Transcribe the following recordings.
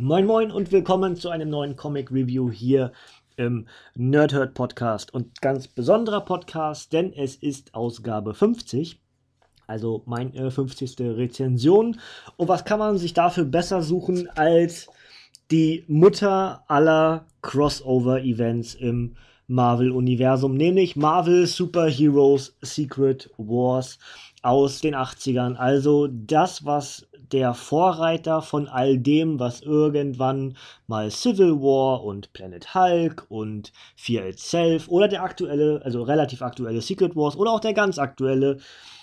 Moin Moin und willkommen zu einem neuen Comic Review hier im Nerdhurt Podcast. Und ganz besonderer Podcast, denn es ist Ausgabe 50. Also meine 50. Rezension. Und was kann man sich dafür besser suchen als die Mutter aller Crossover-Events im Marvel-Universum, nämlich Marvel Super Heroes Secret Wars aus den 80ern. Also das, was der Vorreiter von all dem, was irgendwann mal Civil War und Planet Hulk und Fear Itself oder der aktuelle, also relativ aktuelle Secret Wars oder auch der ganz aktuelle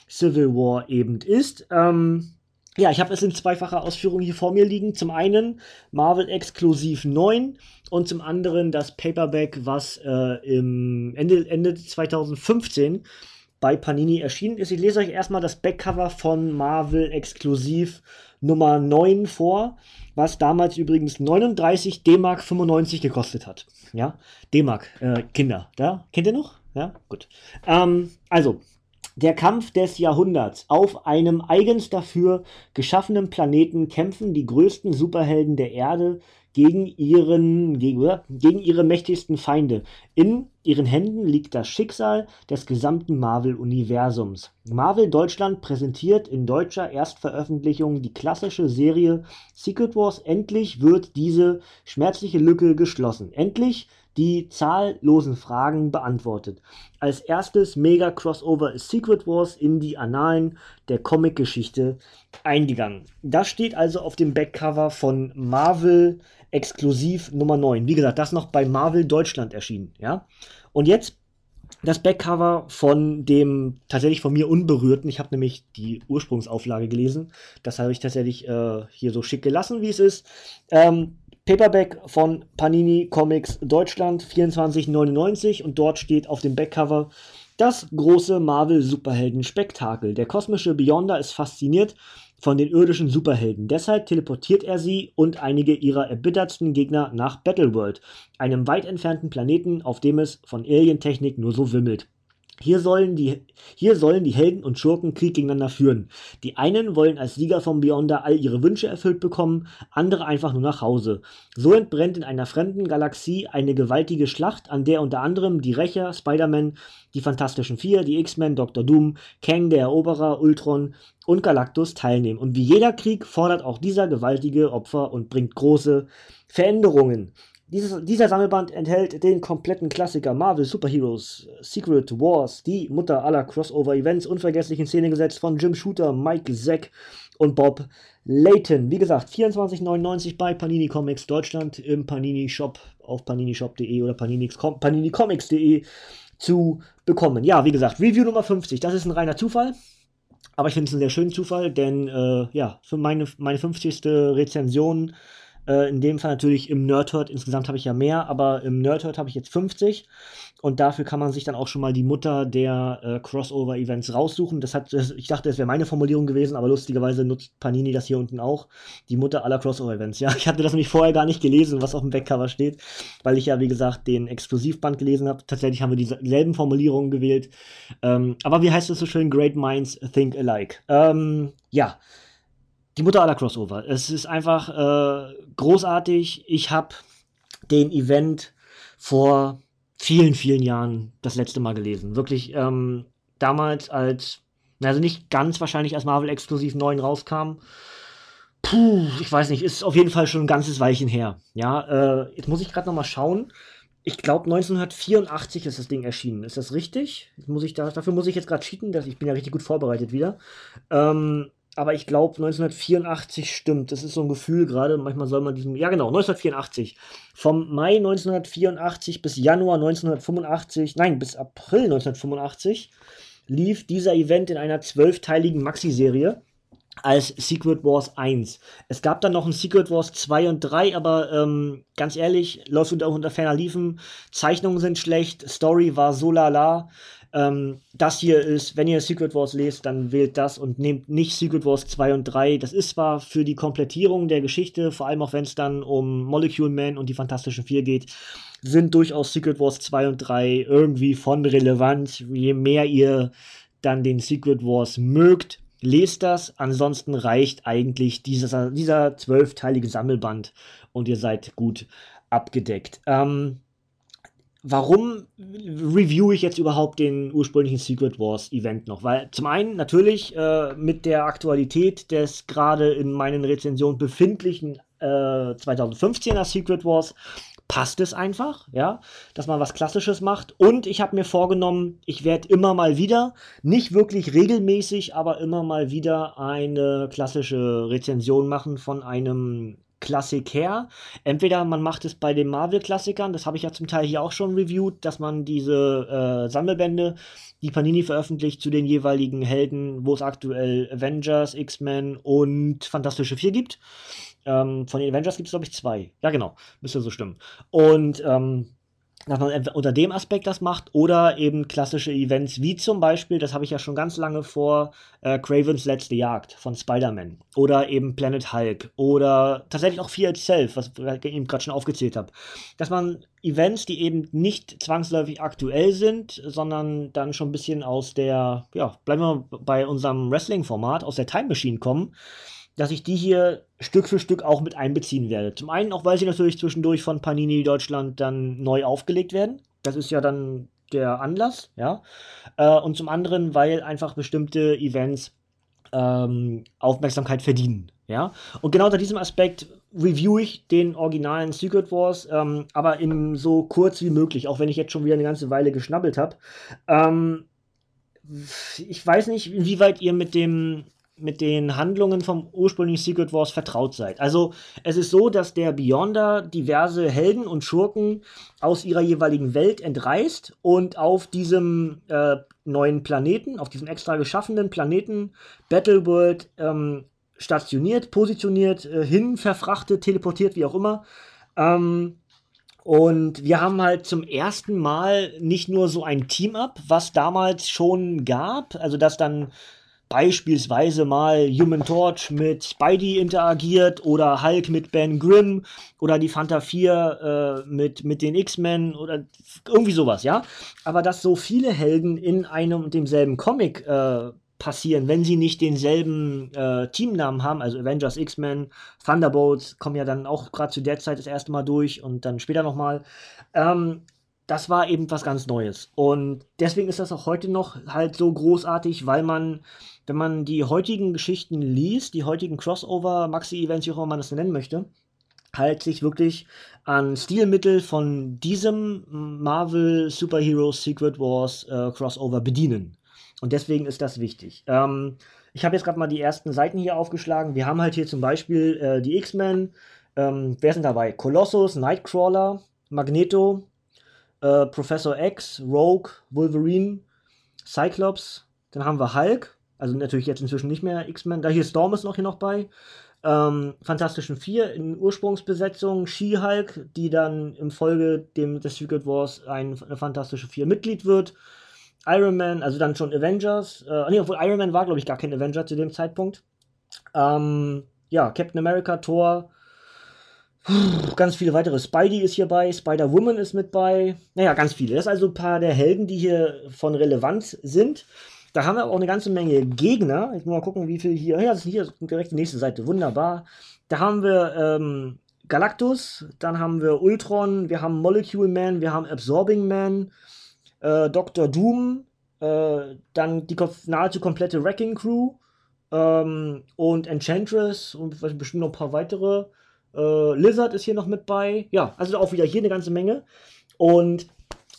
Civil War eben ist. Ähm, ja, ich habe es in zweifacher Ausführung hier vor mir liegen. Zum einen Marvel Exklusiv 9 und zum anderen das Paperback, was äh, im Ende, Ende 2015 bei Panini erschienen ist. Ich lese euch erstmal das Backcover von Marvel Exklusiv Nummer 9 vor, was damals übrigens 39 D-Mark 95 gekostet hat. Ja, D-Mark, äh, Kinder, da kennt ihr noch? Ja, gut. Ähm, also, der Kampf des Jahrhunderts. Auf einem eigens dafür geschaffenen Planeten kämpfen die größten Superhelden der Erde gegen, ihren, gegen, gegen ihre mächtigsten Feinde. In ihren Händen liegt das Schicksal des gesamten Marvel-Universums. Marvel Deutschland präsentiert in deutscher Erstveröffentlichung die klassische Serie Secret Wars. Endlich wird diese schmerzliche Lücke geschlossen. Endlich die zahllosen Fragen beantwortet. Als erstes Mega-Crossover ist Secret Wars in die Annalen der Comic-Geschichte eingegangen. Das steht also auf dem Backcover von Marvel exklusiv Nummer 9. Wie gesagt, das noch bei Marvel Deutschland erschienen. Ja? Und jetzt das Backcover von dem tatsächlich von mir unberührten. Ich habe nämlich die Ursprungsauflage gelesen. Das habe ich tatsächlich äh, hier so schick gelassen, wie es ist. Ähm, Paperback von Panini Comics Deutschland 24,99 und dort steht auf dem Backcover das große Marvel Superhelden Spektakel. Der kosmische Beyonder ist fasziniert von den irdischen Superhelden. Deshalb teleportiert er sie und einige ihrer erbittertsten Gegner nach Battleworld, einem weit entfernten Planeten, auf dem es von Alientechnik nur so wimmelt. Hier sollen, die, hier sollen die Helden und Schurken Krieg gegeneinander führen. Die einen wollen als Sieger vom Beyonder all ihre Wünsche erfüllt bekommen, andere einfach nur nach Hause. So entbrennt in einer fremden Galaxie eine gewaltige Schlacht, an der unter anderem die Rächer, Spider-Man, die Fantastischen Vier, die X-Men, Dr. Doom, Kang der Eroberer, Ultron und Galactus teilnehmen. Und wie jeder Krieg fordert auch dieser gewaltige Opfer und bringt große Veränderungen. Dieses, dieser Sammelband enthält den kompletten Klassiker Marvel Super Heroes Secret Wars, die Mutter aller Crossover-Events, unvergesslich in Szene gesetzt von Jim Shooter, Mike Zack und Bob Layton. Wie gesagt, 24,99 bei Panini Comics Deutschland im Panini Shop auf paninishop.de oder paninicomics.de zu bekommen. Ja, wie gesagt, Review Nummer 50. Das ist ein reiner Zufall. Aber ich finde es einen sehr schönen Zufall, denn äh, ja, für meine, meine 50. Rezension äh, in dem Fall natürlich im Nerdhurt. Insgesamt habe ich ja mehr, aber im Nerdhurt habe ich jetzt 50. Und dafür kann man sich dann auch schon mal die Mutter der äh, Crossover-Events raussuchen. Das hat, das, ich dachte, das wäre meine Formulierung gewesen, aber lustigerweise nutzt Panini das hier unten auch. Die Mutter aller Crossover-Events. Ja, ich hatte das nämlich vorher gar nicht gelesen, was auf dem Backcover steht, weil ich ja, wie gesagt, den Exklusivband gelesen habe. Tatsächlich haben wir dieselben Formulierungen gewählt. Ähm, aber wie heißt es so schön? Great Minds Think Alike. Ähm, ja die Mutter aller Crossover. Es ist einfach äh, großartig. Ich habe den Event vor vielen, vielen Jahren das letzte Mal gelesen. Wirklich ähm, damals als, also nicht ganz wahrscheinlich als Marvel Exklusiv 9 rauskam. Puh, ich weiß nicht, ist auf jeden Fall schon ein ganzes Weilchen her. Ja, äh, jetzt muss ich gerade noch mal schauen. Ich glaube 1984 ist das Ding erschienen. Ist das richtig? muss ich da, dafür muss ich jetzt gerade cheaten, dass ich bin ja richtig gut vorbereitet wieder. Ähm, aber ich glaube 1984 stimmt. Das ist so ein Gefühl gerade. Manchmal soll man diesem. Ja, genau, 1984. Vom Mai 1984 bis Januar 1985, nein, bis April 1985 lief dieser Event in einer zwölfteiligen Maxi-Serie als Secret Wars 1. Es gab dann noch ein Secret Wars 2 und 3, aber ähm, ganz ehrlich, läuft unter, unter ferner Liefen. Zeichnungen sind schlecht, Story war so lala. Ähm, das hier ist, wenn ihr Secret Wars lest, dann wählt das und nehmt nicht Secret Wars 2 und 3. Das ist zwar für die Komplettierung der Geschichte, vor allem auch wenn es dann um Molecule Man und die Fantastischen Vier geht, sind durchaus Secret Wars 2 und 3 irgendwie von relevant. Je mehr ihr dann den Secret Wars mögt, lest das. Ansonsten reicht eigentlich dieser, dieser zwölfteilige Sammelband und ihr seid gut abgedeckt. Ähm, warum review ich jetzt überhaupt den ursprünglichen Secret Wars Event noch? Weil zum einen natürlich äh, mit der Aktualität des gerade in meinen Rezensionen befindlichen äh, 2015er Secret Wars passt es einfach, ja, dass man was Klassisches macht. Und ich habe mir vorgenommen, ich werde immer mal wieder, nicht wirklich regelmäßig, aber immer mal wieder eine klassische Rezension machen von einem Klassiker. Entweder man macht es bei den Marvel-Klassikern, das habe ich ja zum Teil hier auch schon reviewed, dass man diese äh, Sammelbände, die Panini veröffentlicht, zu den jeweiligen Helden, wo es aktuell Avengers, X-Men und Fantastische Vier gibt. Ähm, von den Avengers gibt es, glaube ich, zwei. Ja, genau. Müsste so stimmen. Und ähm, dass man unter dem Aspekt das macht oder eben klassische Events wie zum Beispiel, das habe ich ja schon ganz lange vor, äh, Cravens letzte Jagd von Spider-Man oder eben Planet Hulk oder tatsächlich auch Fear Itself, was ich eben gerade schon aufgezählt habe. Dass man Events, die eben nicht zwangsläufig aktuell sind, sondern dann schon ein bisschen aus der, ja, bleiben wir bei unserem Wrestling-Format, aus der Time Machine kommen, dass ich die hier Stück für Stück auch mit einbeziehen werde. Zum einen auch, weil sie natürlich zwischendurch von Panini Deutschland dann neu aufgelegt werden. Das ist ja dann der Anlass, ja. Äh, und zum anderen, weil einfach bestimmte Events ähm, Aufmerksamkeit verdienen, ja. Und genau unter diesem Aspekt review ich den originalen Secret Wars, ähm, aber in so kurz wie möglich, auch wenn ich jetzt schon wieder eine ganze Weile geschnabbelt habe. Ähm, ich weiß nicht, inwieweit ihr mit dem mit den Handlungen vom ursprünglichen Secret Wars vertraut seid. Also es ist so, dass der Beyonder diverse Helden und Schurken aus ihrer jeweiligen Welt entreißt und auf diesem äh, neuen Planeten, auf diesem extra geschaffenen Planeten Battleworld ähm, stationiert, positioniert, äh, hin verfrachtet, teleportiert, wie auch immer. Ähm, und wir haben halt zum ersten Mal nicht nur so ein Team-Up, was damals schon gab, also dass dann beispielsweise mal Human Torch mit Spidey interagiert oder Hulk mit Ben Grimm oder die Fanta 4 äh, mit, mit den X-Men oder irgendwie sowas, ja. Aber dass so viele Helden in einem und demselben Comic äh, passieren, wenn sie nicht denselben äh, Teamnamen haben, also Avengers, X-Men, Thunderbolts kommen ja dann auch gerade zu der Zeit das erste Mal durch und dann später nochmal. Ähm, das war eben was ganz Neues. Und deswegen ist das auch heute noch halt so großartig, weil man wenn man die heutigen Geschichten liest, die heutigen Crossover, Maxi-Events, wie auch immer man das nennen möchte, halt sich wirklich an Stilmittel von diesem Marvel Superhero Secret Wars äh, Crossover bedienen. Und deswegen ist das wichtig. Ähm, ich habe jetzt gerade mal die ersten Seiten hier aufgeschlagen. Wir haben halt hier zum Beispiel äh, die X-Men. Ähm, wer sind dabei? Colossus, Nightcrawler, Magneto, äh, Professor X, Rogue, Wolverine, Cyclops. Dann haben wir Hulk, also natürlich jetzt inzwischen nicht mehr X-Men. Da hier Storm ist noch hier noch bei. Ähm, Fantastischen Vier in Ursprungsbesetzung, She-Hulk, die dann im Folge dem, des Secret Wars ein, eine Fantastische Vier Mitglied wird. Iron Man, also dann schon Avengers. Äh, nee, obwohl Iron Man war, glaube ich, gar kein Avenger zu dem Zeitpunkt. Ähm, ja, Captain America, Thor, ganz viele weitere. Spidey ist hier bei, Spider-Woman ist mit bei. Naja, ganz viele. Das sind also ein paar der Helden, die hier von Relevanz sind. Da haben wir auch eine ganze Menge Gegner. Muss mal gucken, wie viel hier. Ja, das ist hier direkt die nächste Seite. Wunderbar. Da haben wir ähm, Galactus, dann haben wir Ultron, wir haben Molecule Man, wir haben Absorbing Man, äh, Dr. Doom, äh, dann die nahezu komplette Wrecking Crew ähm, und Enchantress und bestimmt noch ein paar weitere. Äh, Lizard ist hier noch mit bei. Ja, also auch wieder hier eine ganze Menge. Und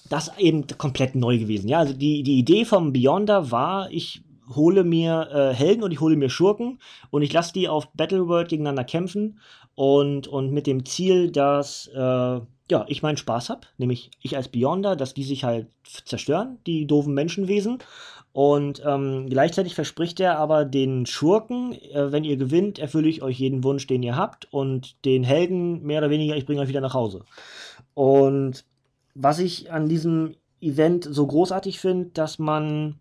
das eben komplett neu gewesen. Ja, also die, die Idee vom Beyonder war, ich hole mir äh, Helden und ich hole mir Schurken und ich lasse die auf Battleworld gegeneinander kämpfen und, und mit dem Ziel, dass äh, ja, ich meinen Spaß habe, nämlich ich als Beyonder, dass die sich halt zerstören, die doofen Menschenwesen. Und ähm, gleichzeitig verspricht er aber den Schurken, äh, wenn ihr gewinnt, erfülle ich euch jeden Wunsch, den ihr habt. Und den Helden mehr oder weniger, ich bringe euch wieder nach Hause. Und was ich an diesem Event so großartig finde, dass man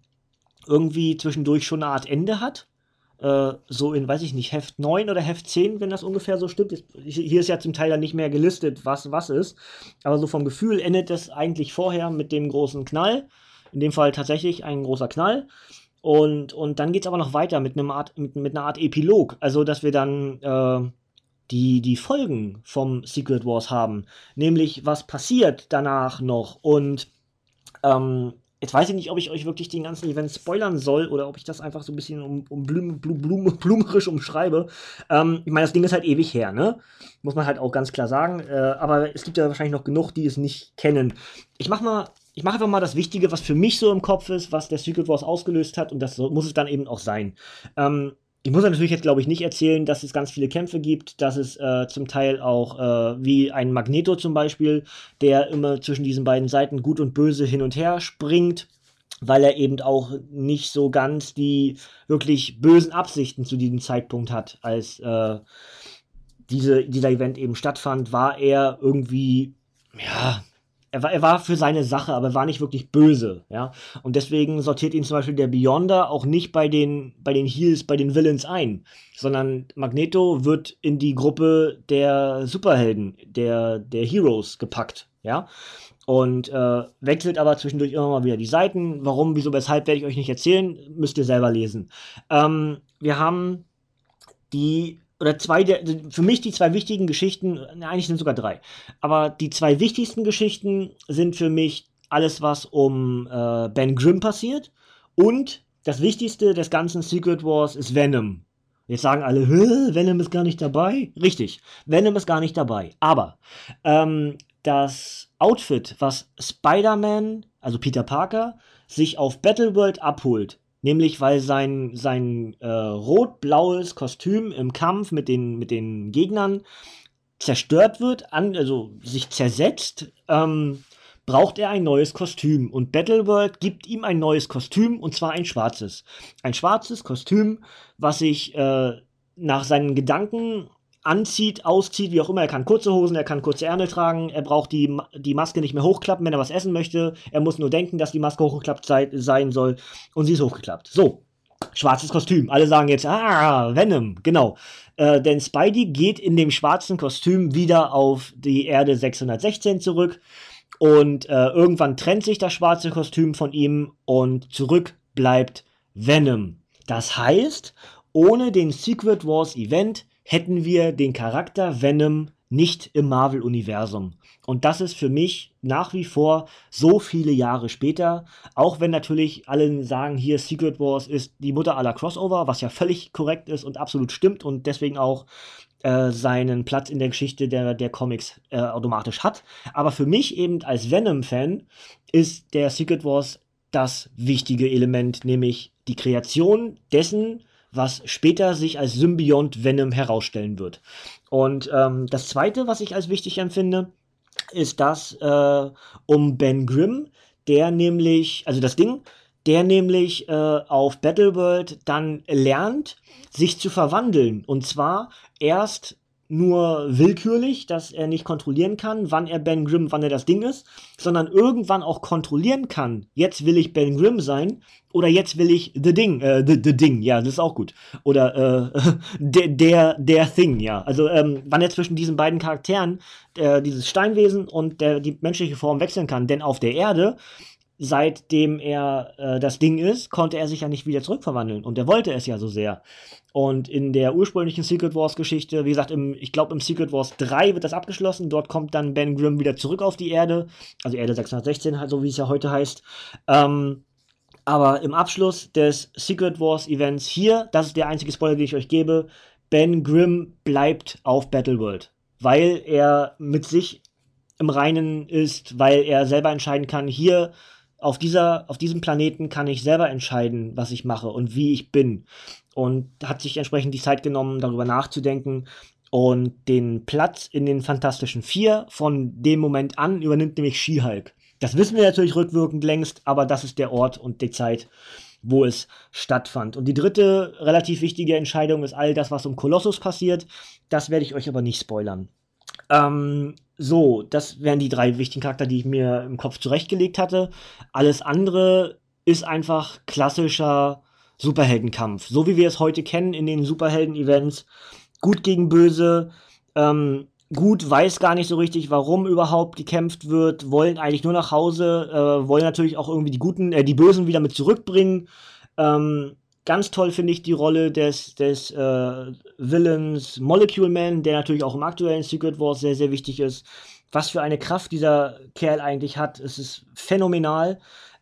irgendwie zwischendurch schon eine Art Ende hat. Äh, so in, weiß ich nicht, Heft 9 oder Heft 10, wenn das ungefähr so stimmt. Hier ist ja zum Teil dann nicht mehr gelistet, was was ist. Aber so vom Gefühl endet es eigentlich vorher mit dem großen Knall. In dem Fall tatsächlich ein großer Knall. Und, und dann geht es aber noch weiter mit, einem Art, mit, mit einer Art Epilog. Also, dass wir dann äh, die, die Folgen vom Secret Wars haben. Nämlich, was passiert danach noch. Und ähm, Jetzt weiß ich nicht, ob ich euch wirklich den ganzen Event spoilern soll oder ob ich das einfach so ein bisschen um, um Blum, Blum, Blum, blumerisch umschreibe. Ähm, ich meine, das Ding ist halt ewig her, ne? Muss man halt auch ganz klar sagen. Äh, aber es gibt ja wahrscheinlich noch genug, die es nicht kennen. Ich mach mal, ich mache einfach mal das Wichtige, was für mich so im Kopf ist, was der Secret Wars ausgelöst hat und das muss es dann eben auch sein. Ähm, ich muss natürlich jetzt, glaube ich, nicht erzählen, dass es ganz viele Kämpfe gibt, dass es äh, zum Teil auch äh, wie ein Magneto zum Beispiel, der immer zwischen diesen beiden Seiten gut und böse hin und her springt, weil er eben auch nicht so ganz die wirklich bösen Absichten zu diesem Zeitpunkt hat, als äh, diese, dieser Event eben stattfand, war er irgendwie, ja, er war, er war für seine Sache, aber war nicht wirklich böse, ja. Und deswegen sortiert ihn zum Beispiel der Beyonder auch nicht bei den, bei den Heels, bei den Villains ein, sondern Magneto wird in die Gruppe der Superhelden, der, der Heroes gepackt, ja. Und äh, wechselt aber zwischendurch immer mal wieder die Seiten. Warum, wieso, weshalb, werde ich euch nicht erzählen, müsst ihr selber lesen. Ähm, wir haben die oder zwei der, für mich die zwei wichtigen Geschichten, eigentlich sind sogar drei, aber die zwei wichtigsten Geschichten sind für mich alles, was um äh, Ben Grimm passiert und das Wichtigste des ganzen Secret Wars ist Venom. Jetzt sagen alle, Venom ist gar nicht dabei. Richtig, Venom ist gar nicht dabei. Aber ähm, das Outfit, was Spider-Man, also Peter Parker, sich auf Battleworld abholt, Nämlich weil sein, sein äh, rot-blaues Kostüm im Kampf mit den, mit den Gegnern zerstört wird, an, also sich zersetzt, ähm, braucht er ein neues Kostüm. Und Battleworld gibt ihm ein neues Kostüm, und zwar ein schwarzes. Ein schwarzes Kostüm, was sich äh, nach seinen Gedanken anzieht, auszieht, wie auch immer. Er kann kurze Hosen, er kann kurze Ärmel tragen, er braucht die, die Maske nicht mehr hochklappen, wenn er was essen möchte. Er muss nur denken, dass die Maske hochgeklappt sei, sein soll und sie ist hochgeklappt. So, schwarzes Kostüm. Alle sagen jetzt, ah, Venom, genau. Äh, denn Spidey geht in dem schwarzen Kostüm wieder auf die Erde 616 zurück und äh, irgendwann trennt sich das schwarze Kostüm von ihm und zurück bleibt Venom. Das heißt, ohne den Secret Wars Event hätten wir den Charakter Venom nicht im Marvel-Universum. Und das ist für mich nach wie vor so viele Jahre später, auch wenn natürlich alle sagen, hier Secret Wars ist die Mutter aller Crossover, was ja völlig korrekt ist und absolut stimmt und deswegen auch äh, seinen Platz in der Geschichte der, der Comics äh, automatisch hat. Aber für mich eben als Venom-Fan ist der Secret Wars das wichtige Element, nämlich die Kreation dessen, was später sich als Symbiont Venom herausstellen wird. Und ähm, das Zweite, was ich als wichtig empfinde, ist das äh, um Ben Grimm, der nämlich, also das Ding, der nämlich äh, auf Battleworld dann lernt, sich zu verwandeln. Und zwar erst nur willkürlich, dass er nicht kontrollieren kann, wann er Ben Grimm, wann er das Ding ist, sondern irgendwann auch kontrollieren kann. Jetzt will ich Ben Grimm sein oder jetzt will ich The Ding, äh, the, the Ding, ja, das ist auch gut. Oder äh, der, der, der Thing, ja. Also ähm, wann er zwischen diesen beiden Charakteren, äh, dieses Steinwesen und der, die menschliche Form wechseln kann. Denn auf der Erde seitdem er äh, das Ding ist, konnte er sich ja nicht wieder zurückverwandeln. Und er wollte es ja so sehr. Und in der ursprünglichen Secret Wars Geschichte, wie gesagt, im, ich glaube im Secret Wars 3 wird das abgeschlossen. Dort kommt dann Ben Grimm wieder zurück auf die Erde. Also Erde 616, halt so wie es ja heute heißt. Ähm, aber im Abschluss des Secret Wars Events hier, das ist der einzige Spoiler, den ich euch gebe, Ben Grimm bleibt auf Battleworld. Weil er mit sich im Reinen ist, weil er selber entscheiden kann, hier auf, dieser, auf diesem Planeten kann ich selber entscheiden, was ich mache und wie ich bin. Und hat sich entsprechend die Zeit genommen, darüber nachzudenken. Und den Platz in den Fantastischen Vier von dem Moment an übernimmt nämlich She-Hulk. Das wissen wir natürlich rückwirkend längst, aber das ist der Ort und die Zeit, wo es stattfand. Und die dritte relativ wichtige Entscheidung ist all das, was um Kolossus passiert. Das werde ich euch aber nicht spoilern. Ähm, so, das wären die drei wichtigen Charakter, die ich mir im Kopf zurechtgelegt hatte. Alles andere ist einfach klassischer Superheldenkampf. So wie wir es heute kennen in den Superhelden-Events. Gut gegen böse. Ähm, gut weiß gar nicht so richtig, warum überhaupt gekämpft wird. Wollen eigentlich nur nach Hause. Äh, wollen natürlich auch irgendwie die Guten, äh, die Bösen wieder mit zurückbringen. Ähm, ganz toll finde ich die Rolle des, des äh, Villains Molecule Man, der natürlich auch im aktuellen Secret Wars sehr, sehr wichtig ist. Was für eine Kraft dieser Kerl eigentlich hat, es ist phänomenal.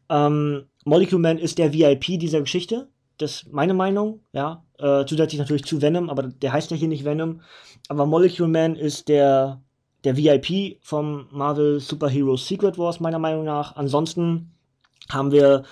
Ähm, Molecule Man ist der VIP dieser Geschichte. Das ist meine Meinung, ja. Äh, zusätzlich natürlich zu Venom, aber der heißt ja hier nicht Venom. Aber Molecule Man ist der, der VIP vom Marvel Superhero Secret Wars, meiner Meinung nach. Ansonsten haben wir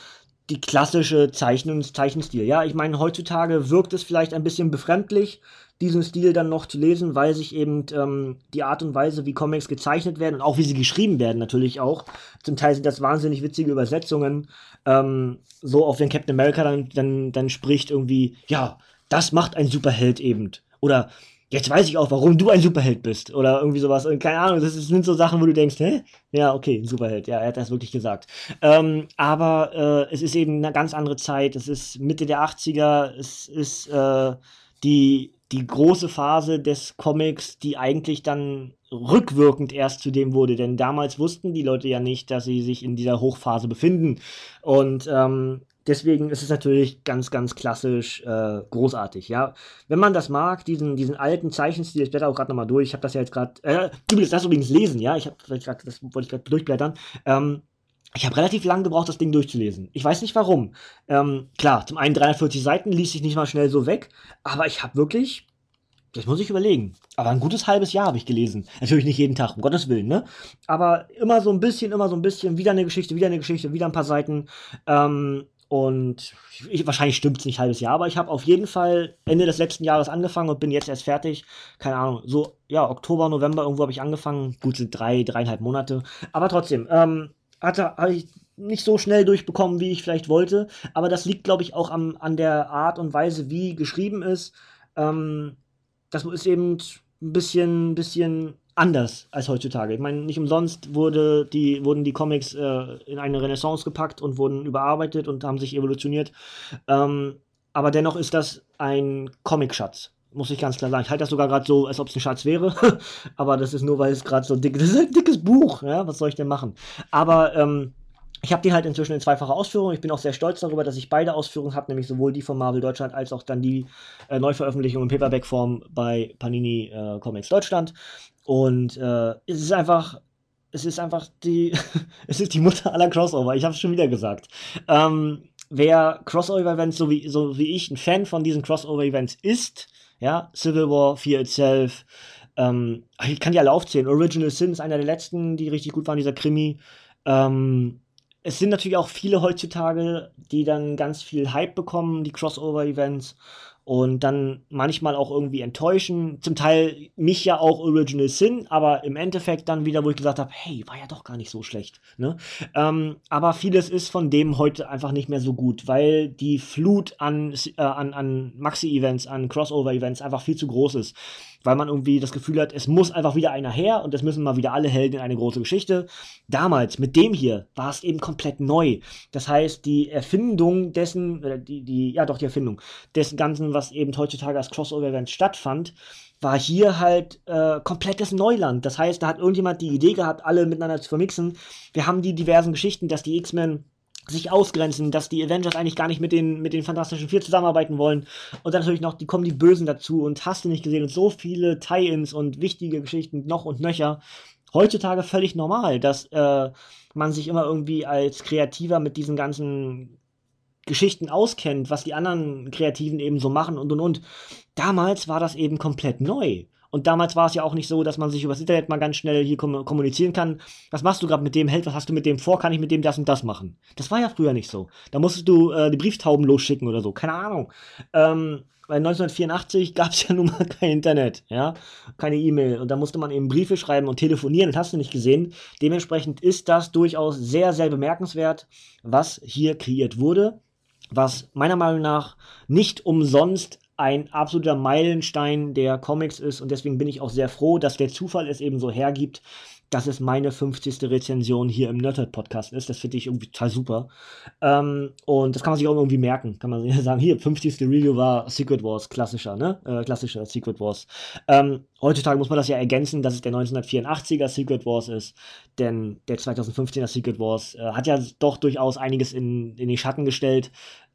die klassische Zeichnungs Zeichenstil. Ja, ich meine, heutzutage wirkt es vielleicht ein bisschen befremdlich, diesen Stil dann noch zu lesen, weil sich eben ähm, die Art und Weise, wie Comics gezeichnet werden und auch wie sie geschrieben werden, natürlich auch. Zum Teil sind das wahnsinnig witzige Übersetzungen. Ähm, so auf den Captain America dann, dann, dann spricht irgendwie, ja, das macht ein Superheld eben. Oder jetzt weiß ich auch, warum du ein Superheld bist. Oder irgendwie sowas. Und keine Ahnung, das, sind so Sachen, wo du denkst, hä? Ja, okay, ein Superheld. Ja, er hat das wirklich gesagt. Ähm, aber äh, es ist eben eine ganz andere Zeit. Es ist Mitte der 80er. Es ist äh, die, die große Phase des Comics, die eigentlich dann rückwirkend erst zu dem wurde. Denn damals wussten die Leute ja nicht, dass sie sich in dieser Hochphase befinden. Und ähm, deswegen ist es natürlich ganz, ganz klassisch äh, großartig, ja. Wenn man das mag, diesen, diesen alten Zeichenstil, ich blätter auch gerade nochmal durch, ich habe das ja jetzt gerade, äh, übrigens, das übrigens lesen, ja, ich habe, das wollte ich gerade durchblättern, ähm, ich habe relativ lange gebraucht, das Ding durchzulesen. Ich weiß nicht warum. Ähm, klar, zum einen 340 Seiten ließ sich nicht mal schnell so weg, aber ich habe wirklich, das muss ich überlegen, aber ein gutes halbes Jahr habe ich gelesen. Natürlich nicht jeden Tag, um Gottes Willen, ne? Aber immer so ein bisschen, immer so ein bisschen, wieder eine Geschichte, wieder eine Geschichte, wieder ein paar Seiten. Ähm, und ich, wahrscheinlich stimmt es nicht halbes Jahr, aber ich habe auf jeden Fall Ende des letzten Jahres angefangen und bin jetzt erst fertig. Keine Ahnung, so, ja, Oktober, November irgendwo habe ich angefangen. Gut, sind drei, dreieinhalb Monate. Aber trotzdem, ähm, hatte, ich nicht so schnell durchbekommen, wie ich vielleicht wollte. Aber das liegt, glaube ich, auch am, an der Art und Weise, wie geschrieben ist. Ähm, das ist eben ein bisschen, bisschen anders als heutzutage. Ich meine, nicht umsonst wurde die, wurden die Comics äh, in eine Renaissance gepackt und wurden überarbeitet und haben sich evolutioniert. Ähm, aber dennoch ist das ein Comic-Schatz. Muss ich ganz klar sagen. Ich halte das sogar gerade so, als ob es ein Schatz wäre. aber das ist nur, weil es gerade so dick ist. Das ist ein dickes Buch. Ja? Was soll ich denn machen? Aber ähm, ich habe die halt inzwischen in zweifacher Ausführung. Ich bin auch sehr stolz darüber, dass ich beide Ausführungen habe, nämlich sowohl die von Marvel Deutschland als auch dann die äh, Neuveröffentlichung in Paperback-Form bei Panini äh, Comics Deutschland. Und äh, es ist einfach, es ist einfach die, es ist die Mutter aller Crossover. Ich habe es schon wieder gesagt. Ähm, wer Crossover-Events so wie, so wie ich ein Fan von diesen Crossover-Events ist, ja, Civil War, Fear Itself, ähm, ich kann die alle aufzählen. Original Sin ist einer der letzten, die richtig gut waren, dieser Krimi. Ähm, es sind natürlich auch viele heutzutage, die dann ganz viel Hype bekommen, die Crossover-Events und dann manchmal auch irgendwie enttäuschen. Zum Teil mich ja auch Original Sin, aber im Endeffekt dann wieder, wo ich gesagt habe, hey, war ja doch gar nicht so schlecht. Ne? Ähm, aber vieles ist von dem heute einfach nicht mehr so gut, weil die Flut an, äh, an, an Maxi-Events, an Crossover-Events einfach viel zu groß ist weil man irgendwie das Gefühl hat, es muss einfach wieder einer her und es müssen mal wieder alle Helden in eine große Geschichte. Damals, mit dem hier, war es eben komplett neu. Das heißt, die Erfindung dessen, oder die, die, ja doch, die Erfindung dessen Ganzen, was eben heutzutage als Crossover-Event stattfand, war hier halt äh, komplettes Neuland. Das heißt, da hat irgendjemand die Idee gehabt, alle miteinander zu vermixen. Wir haben die diversen Geschichten, dass die X-Men sich ausgrenzen, dass die Avengers eigentlich gar nicht mit den, mit den Fantastischen Vier zusammenarbeiten wollen. Und dann natürlich noch, die kommen die Bösen dazu und hast du nicht gesehen und so viele Tie-Ins und wichtige Geschichten noch und nöcher. Heutzutage völlig normal, dass äh, man sich immer irgendwie als Kreativer mit diesen ganzen Geschichten auskennt, was die anderen Kreativen eben so machen und und und. Damals war das eben komplett neu. Und damals war es ja auch nicht so, dass man sich übers Internet mal ganz schnell hier kommunizieren kann. Was machst du gerade mit dem Held? Was hast du mit dem vor? Kann ich mit dem das und das machen? Das war ja früher nicht so. Da musstest du äh, die Brieftauben losschicken oder so. Keine Ahnung. Ähm, weil 1984 gab es ja nun mal kein Internet, ja, keine E-Mail. Und da musste man eben Briefe schreiben und telefonieren, das hast du nicht gesehen. Dementsprechend ist das durchaus sehr, sehr bemerkenswert, was hier kreiert wurde. Was meiner Meinung nach nicht umsonst ein absoluter Meilenstein der Comics ist und deswegen bin ich auch sehr froh, dass der Zufall es eben so hergibt, dass es meine 50. Rezension hier im Nerdhead Podcast ist. Das finde ich irgendwie total super. Ähm, und das kann man sich auch irgendwie merken. Kann man sagen, hier, 50. Review war Secret Wars, klassischer, ne? Äh, klassischer Secret Wars. Ähm, heutzutage muss man das ja ergänzen, dass es der 1984er Secret Wars ist. Denn der 2015er Secret Wars äh, hat ja doch durchaus einiges in, in den Schatten gestellt.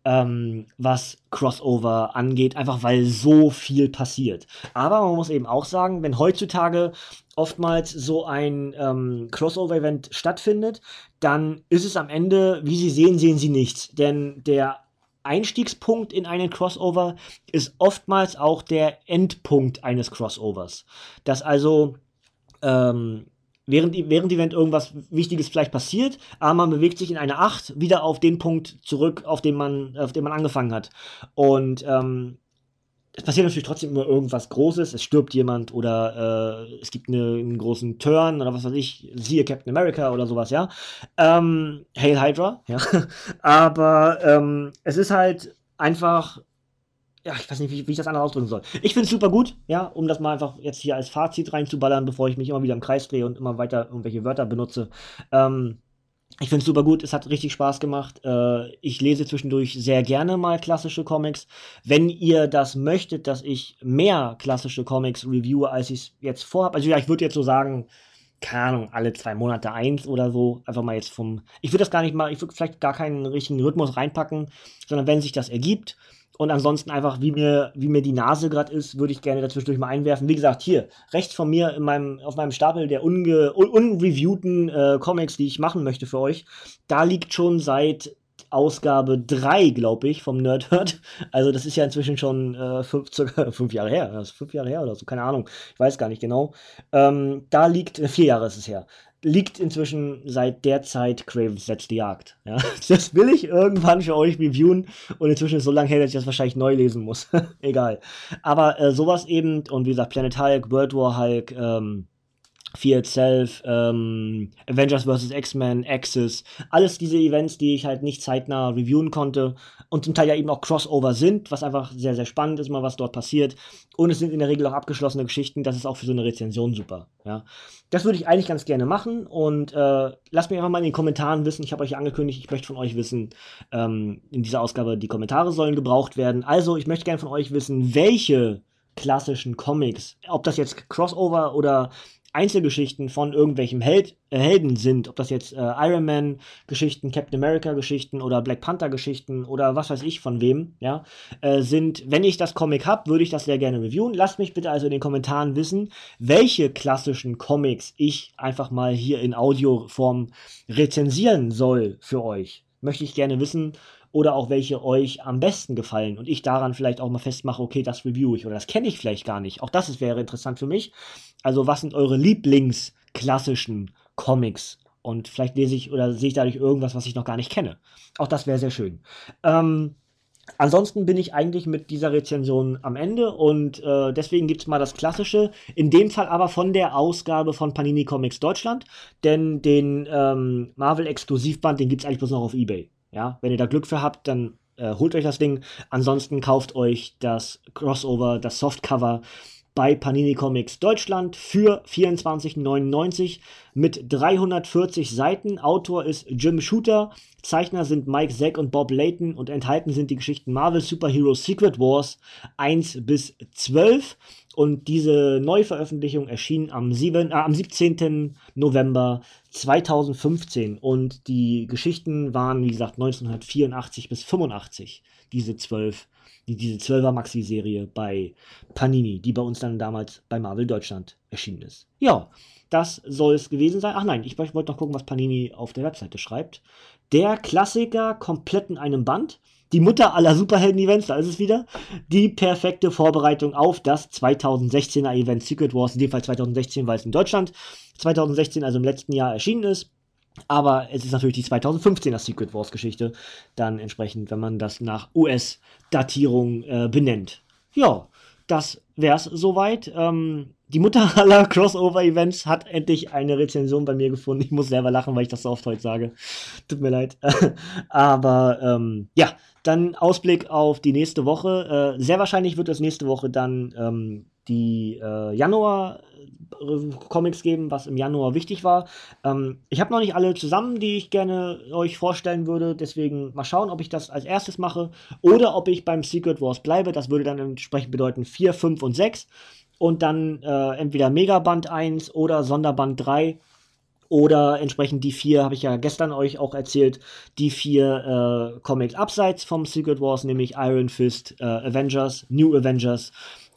Ähm, was Crossover angeht, einfach weil so viel passiert. Aber man muss eben auch sagen, wenn heutzutage oftmals so ein ähm, Crossover-Event stattfindet, dann ist es am Ende, wie Sie sehen, sehen Sie nichts. Denn der Einstiegspunkt in einen Crossover ist oftmals auch der Endpunkt eines Crossovers. Dass also ähm, während, während Event irgendwas Wichtiges vielleicht passiert, aber man bewegt sich in eine Acht wieder auf den Punkt zurück, auf den man, auf den man angefangen hat. Und ähm, es passiert natürlich trotzdem immer irgendwas Großes, es stirbt jemand oder äh, es gibt eine, einen großen Turn oder was weiß ich, siehe Captain America oder sowas, ja. Ähm, Hail Hydra, ja. Aber ähm, es ist halt einfach ja, ich weiß nicht, wie, wie ich das anders ausdrücken soll. Ich finde es super gut, ja, um das mal einfach jetzt hier als Fazit reinzuballern, bevor ich mich immer wieder im Kreis drehe und immer weiter irgendwelche Wörter benutze. Ähm, ich finde es super gut, es hat richtig Spaß gemacht. Äh, ich lese zwischendurch sehr gerne mal klassische Comics. Wenn ihr das möchtet, dass ich mehr klassische Comics reviewe, als ich es jetzt vorhabe, also ja, ich würde jetzt so sagen, keine Ahnung, alle zwei Monate eins oder so. Einfach mal jetzt vom. Ich würde das gar nicht mal, ich würde vielleicht gar keinen richtigen Rhythmus reinpacken, sondern wenn sich das ergibt, und ansonsten einfach, wie mir, wie mir die Nase gerade ist, würde ich gerne dazwischendurch mal einwerfen. Wie gesagt, hier, rechts von mir in meinem, auf meinem Stapel der unge, un unreviewten äh, Comics, die ich machen möchte für euch, da liegt schon seit Ausgabe 3, glaube ich, vom Nerdhurt. Also das ist ja inzwischen schon äh, fünf, circa fünf Jahre her. Das ist fünf Jahre her oder so, keine Ahnung. Ich weiß gar nicht genau. Ähm, da liegt, vier Jahre ist es her liegt inzwischen seit der Zeit Cravens letzte Jagd. Ja? Das will ich irgendwann für euch reviewen und inzwischen ist so lange her, dass ich das wahrscheinlich neu lesen muss. Egal. Aber äh, sowas eben und wie gesagt, Planet Hulk, World War Hulk, ähm, Fear Itself, ähm, Avengers vs. X-Men, Axis, alles diese Events, die ich halt nicht zeitnah reviewen konnte und zum Teil ja eben auch Crossover sind, was einfach sehr, sehr spannend ist, mal was dort passiert. Und es sind in der Regel auch abgeschlossene Geschichten, das ist auch für so eine Rezension super. Ja. Das würde ich eigentlich ganz gerne machen und äh, lasst mich einfach mal in den Kommentaren wissen. Ich habe euch angekündigt, ich möchte von euch wissen, ähm, in dieser Ausgabe die Kommentare sollen gebraucht werden. Also, ich möchte gerne von euch wissen, welche klassischen Comics, ob das jetzt Crossover oder Einzelgeschichten von irgendwelchen Held, äh, Helden sind, ob das jetzt äh, Iron Man Geschichten, Captain America Geschichten oder Black Panther Geschichten oder was weiß ich von wem, ja, äh, sind, wenn ich das Comic habe, würde ich das sehr gerne reviewen. Lasst mich bitte also in den Kommentaren wissen, welche klassischen Comics ich einfach mal hier in Audioform rezensieren soll für euch. Möchte ich gerne wissen oder auch welche euch am besten gefallen und ich daran vielleicht auch mal festmache, okay, das review ich oder das kenne ich vielleicht gar nicht. Auch das wäre interessant für mich. Also, was sind eure Lieblingsklassischen Comics? Und vielleicht lese ich oder sehe ich dadurch irgendwas, was ich noch gar nicht kenne. Auch das wäre sehr schön. Ähm, Ansonsten bin ich eigentlich mit dieser Rezension am Ende und äh, deswegen gibt es mal das Klassische. In dem Fall aber von der Ausgabe von Panini Comics Deutschland, denn den ähm, Marvel-Exklusivband, den gibt es eigentlich bloß noch auf Ebay. Ja, wenn ihr da Glück für habt, dann äh, holt euch das Ding. Ansonsten kauft euch das Crossover, das Softcover bei Panini Comics Deutschland für 24,99 mit 340 Seiten. Autor ist Jim Shooter, Zeichner sind Mike Zack und Bob Layton und enthalten sind die Geschichten Marvel Superhero Secret Wars 1 bis 12. Und diese Neuveröffentlichung erschien am, 7, äh, am 17. November 2015. Und die Geschichten waren, wie gesagt, 1984 bis 85, diese zwölf die, diese 12er Maxi-Serie bei Panini, die bei uns dann damals bei Marvel Deutschland erschienen ist. Ja, das soll es gewesen sein. Ach nein, ich wollte noch gucken, was Panini auf der Webseite schreibt. Der Klassiker komplett in einem Band. Die Mutter aller Superhelden-Events, da ist es wieder. Die perfekte Vorbereitung auf das 2016er Event Secret Wars, in dem Fall 2016, weil es in Deutschland 2016, also im letzten Jahr erschienen ist. Aber es ist natürlich die 2015er Secret Wars Geschichte, dann entsprechend, wenn man das nach US-Datierung äh, benennt. Ja, das wär's soweit. Ähm, die Mutter aller Crossover-Events hat endlich eine Rezension bei mir gefunden. Ich muss selber lachen, weil ich das so oft heute sage. Tut mir leid. Aber ähm, ja, dann Ausblick auf die nächste Woche. Äh, sehr wahrscheinlich wird es nächste Woche dann ähm, die äh, Januar äh, Comics geben, was im Januar wichtig war. Ähm, ich habe noch nicht alle zusammen, die ich gerne euch vorstellen würde. Deswegen mal schauen, ob ich das als erstes mache oder ob ich beim Secret Wars bleibe. Das würde dann entsprechend bedeuten 4, 5 und 6. Und dann äh, entweder Megaband 1 oder Sonderband 3 Oder entsprechend die vier, habe ich ja gestern euch auch erzählt, die vier äh, Comics abseits vom Secret Wars, nämlich Iron Fist, äh, Avengers, New Avengers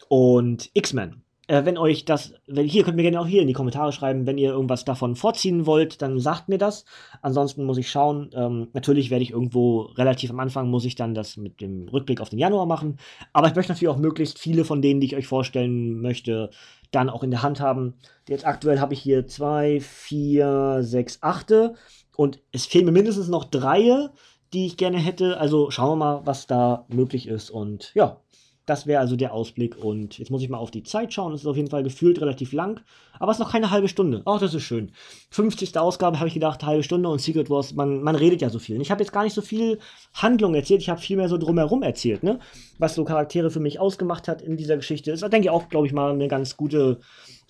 und X-Men. Äh, wenn euch das, wenn, hier könnt ihr mir gerne auch hier in die Kommentare schreiben, wenn ihr irgendwas davon vorziehen wollt, dann sagt mir das. Ansonsten muss ich schauen. Ähm, natürlich werde ich irgendwo relativ am Anfang muss ich dann das mit dem Rückblick auf den Januar machen. Aber ich möchte natürlich auch möglichst viele von denen, die ich euch vorstellen möchte, dann auch in der Hand haben. Jetzt aktuell habe ich hier zwei, vier, sechs, achte und es fehlen mir mindestens noch drei, die ich gerne hätte. Also schauen wir mal, was da möglich ist. Und ja, das wäre also der Ausblick. Und jetzt muss ich mal auf die Zeit schauen. Es ist auf jeden Fall gefühlt relativ lang. Aber es ist noch keine halbe Stunde. Ach, das ist schön. 50. Ausgabe habe ich gedacht, halbe Stunde und Secret Wars, man, man redet ja so viel. Und ich habe jetzt gar nicht so viel Handlung erzählt. Ich habe viel mehr so drumherum erzählt, ne? Was so Charaktere für mich ausgemacht hat in dieser Geschichte. Ist, denke ich, auch, glaube ich, mal eine ganz gute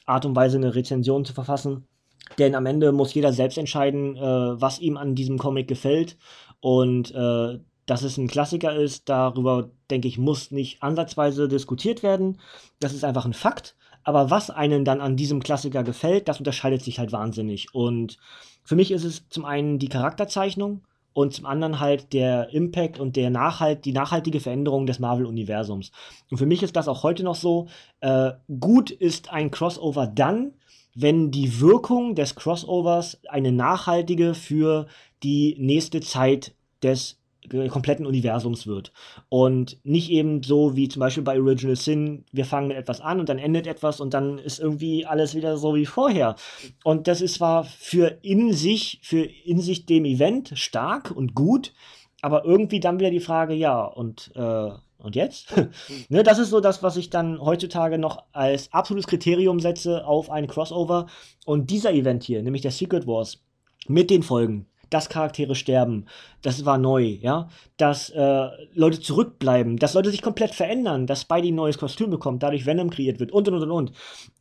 Art und Weise, eine Rezension zu verfassen. Denn am Ende muss jeder selbst entscheiden, äh, was ihm an diesem Comic gefällt. Und äh, dass es ein Klassiker ist, darüber, denke ich, muss nicht ansatzweise diskutiert werden. Das ist einfach ein Fakt. Aber was einem dann an diesem Klassiker gefällt, das unterscheidet sich halt wahnsinnig. Und für mich ist es zum einen die Charakterzeichnung und zum anderen halt der Impact und der Nachhalt, die nachhaltige Veränderung des Marvel-Universums. Und für mich ist das auch heute noch so. Äh, gut ist ein Crossover dann, wenn die Wirkung des Crossovers eine nachhaltige für die nächste Zeit des kompletten Universums wird. Und nicht eben so wie zum Beispiel bei Original Sin, wir fangen mit etwas an und dann endet etwas und dann ist irgendwie alles wieder so wie vorher. Und das ist zwar für in sich, für in sich dem Event stark und gut, aber irgendwie dann wieder die Frage, ja, und äh, und jetzt? ne, das ist so das, was ich dann heutzutage noch als absolutes Kriterium setze auf ein Crossover. Und dieser Event hier, nämlich der Secret Wars, mit den Folgen, dass Charaktere sterben, das war neu, ja, dass äh, Leute zurückbleiben, dass Leute sich komplett verändern, dass Spidey ein neues Kostüm bekommt, dadurch Venom kreiert wird und und und und.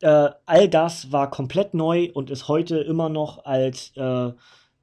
Äh, all das war komplett neu und ist heute immer noch als, äh,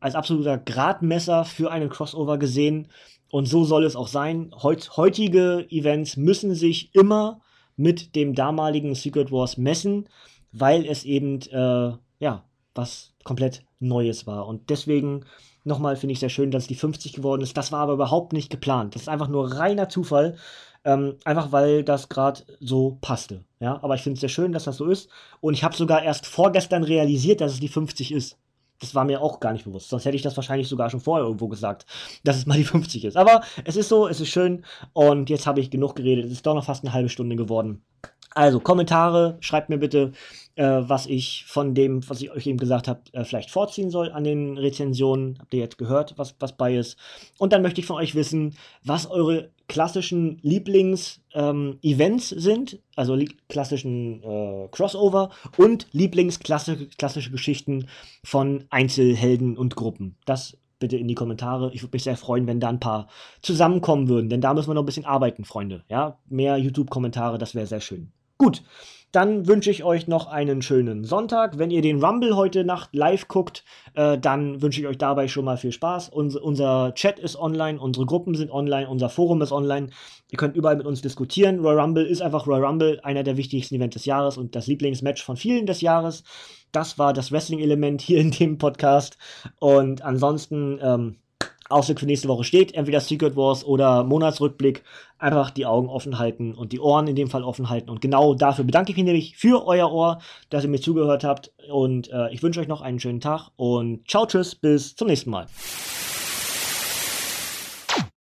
als absoluter Gradmesser für einen Crossover gesehen. Und so soll es auch sein. Heut, heutige Events müssen sich immer mit dem damaligen Secret Wars messen, weil es eben, äh, ja, was komplett Neues war. Und deswegen Nochmal finde ich sehr schön, dass es die 50 geworden ist. Das war aber überhaupt nicht geplant. Das ist einfach nur reiner Zufall. Ähm, einfach weil das gerade so passte. Ja, aber ich finde es sehr schön, dass das so ist. Und ich habe sogar erst vorgestern realisiert, dass es die 50 ist. Das war mir auch gar nicht bewusst. Sonst hätte ich das wahrscheinlich sogar schon vorher irgendwo gesagt, dass es mal die 50 ist. Aber es ist so, es ist schön. Und jetzt habe ich genug geredet. Es ist doch noch fast eine halbe Stunde geworden. Also Kommentare, schreibt mir bitte, äh, was ich von dem, was ich euch eben gesagt habe, äh, vielleicht vorziehen soll an den Rezensionen. Habt ihr jetzt gehört, was, was bei ist? Und dann möchte ich von euch wissen, was eure klassischen Lieblings-Events ähm, sind, also klassischen äh, Crossover und Lieblingsklassische Geschichten von Einzelhelden und Gruppen. Das bitte in die Kommentare. Ich würde mich sehr freuen, wenn da ein paar zusammenkommen würden, denn da müssen wir noch ein bisschen arbeiten, Freunde. Ja, mehr YouTube-Kommentare, das wäre sehr schön. Gut, dann wünsche ich euch noch einen schönen Sonntag. Wenn ihr den Rumble heute Nacht live guckt, äh, dann wünsche ich euch dabei schon mal viel Spaß. Uns, unser Chat ist online, unsere Gruppen sind online, unser Forum ist online. Ihr könnt überall mit uns diskutieren. Royal Rumble ist einfach Royal Rumble, einer der wichtigsten Events des Jahres und das Lieblingsmatch von vielen des Jahres. Das war das Wrestling-Element hier in dem Podcast. Und ansonsten, ähm, Ausblick für nächste Woche steht, entweder Secret Wars oder Monatsrückblick. Einfach die Augen offen halten und die Ohren in dem Fall offen halten. Und genau dafür bedanke ich mich nämlich für euer Ohr, dass ihr mir zugehört habt. Und äh, ich wünsche euch noch einen schönen Tag und ciao, tschüss, bis zum nächsten Mal.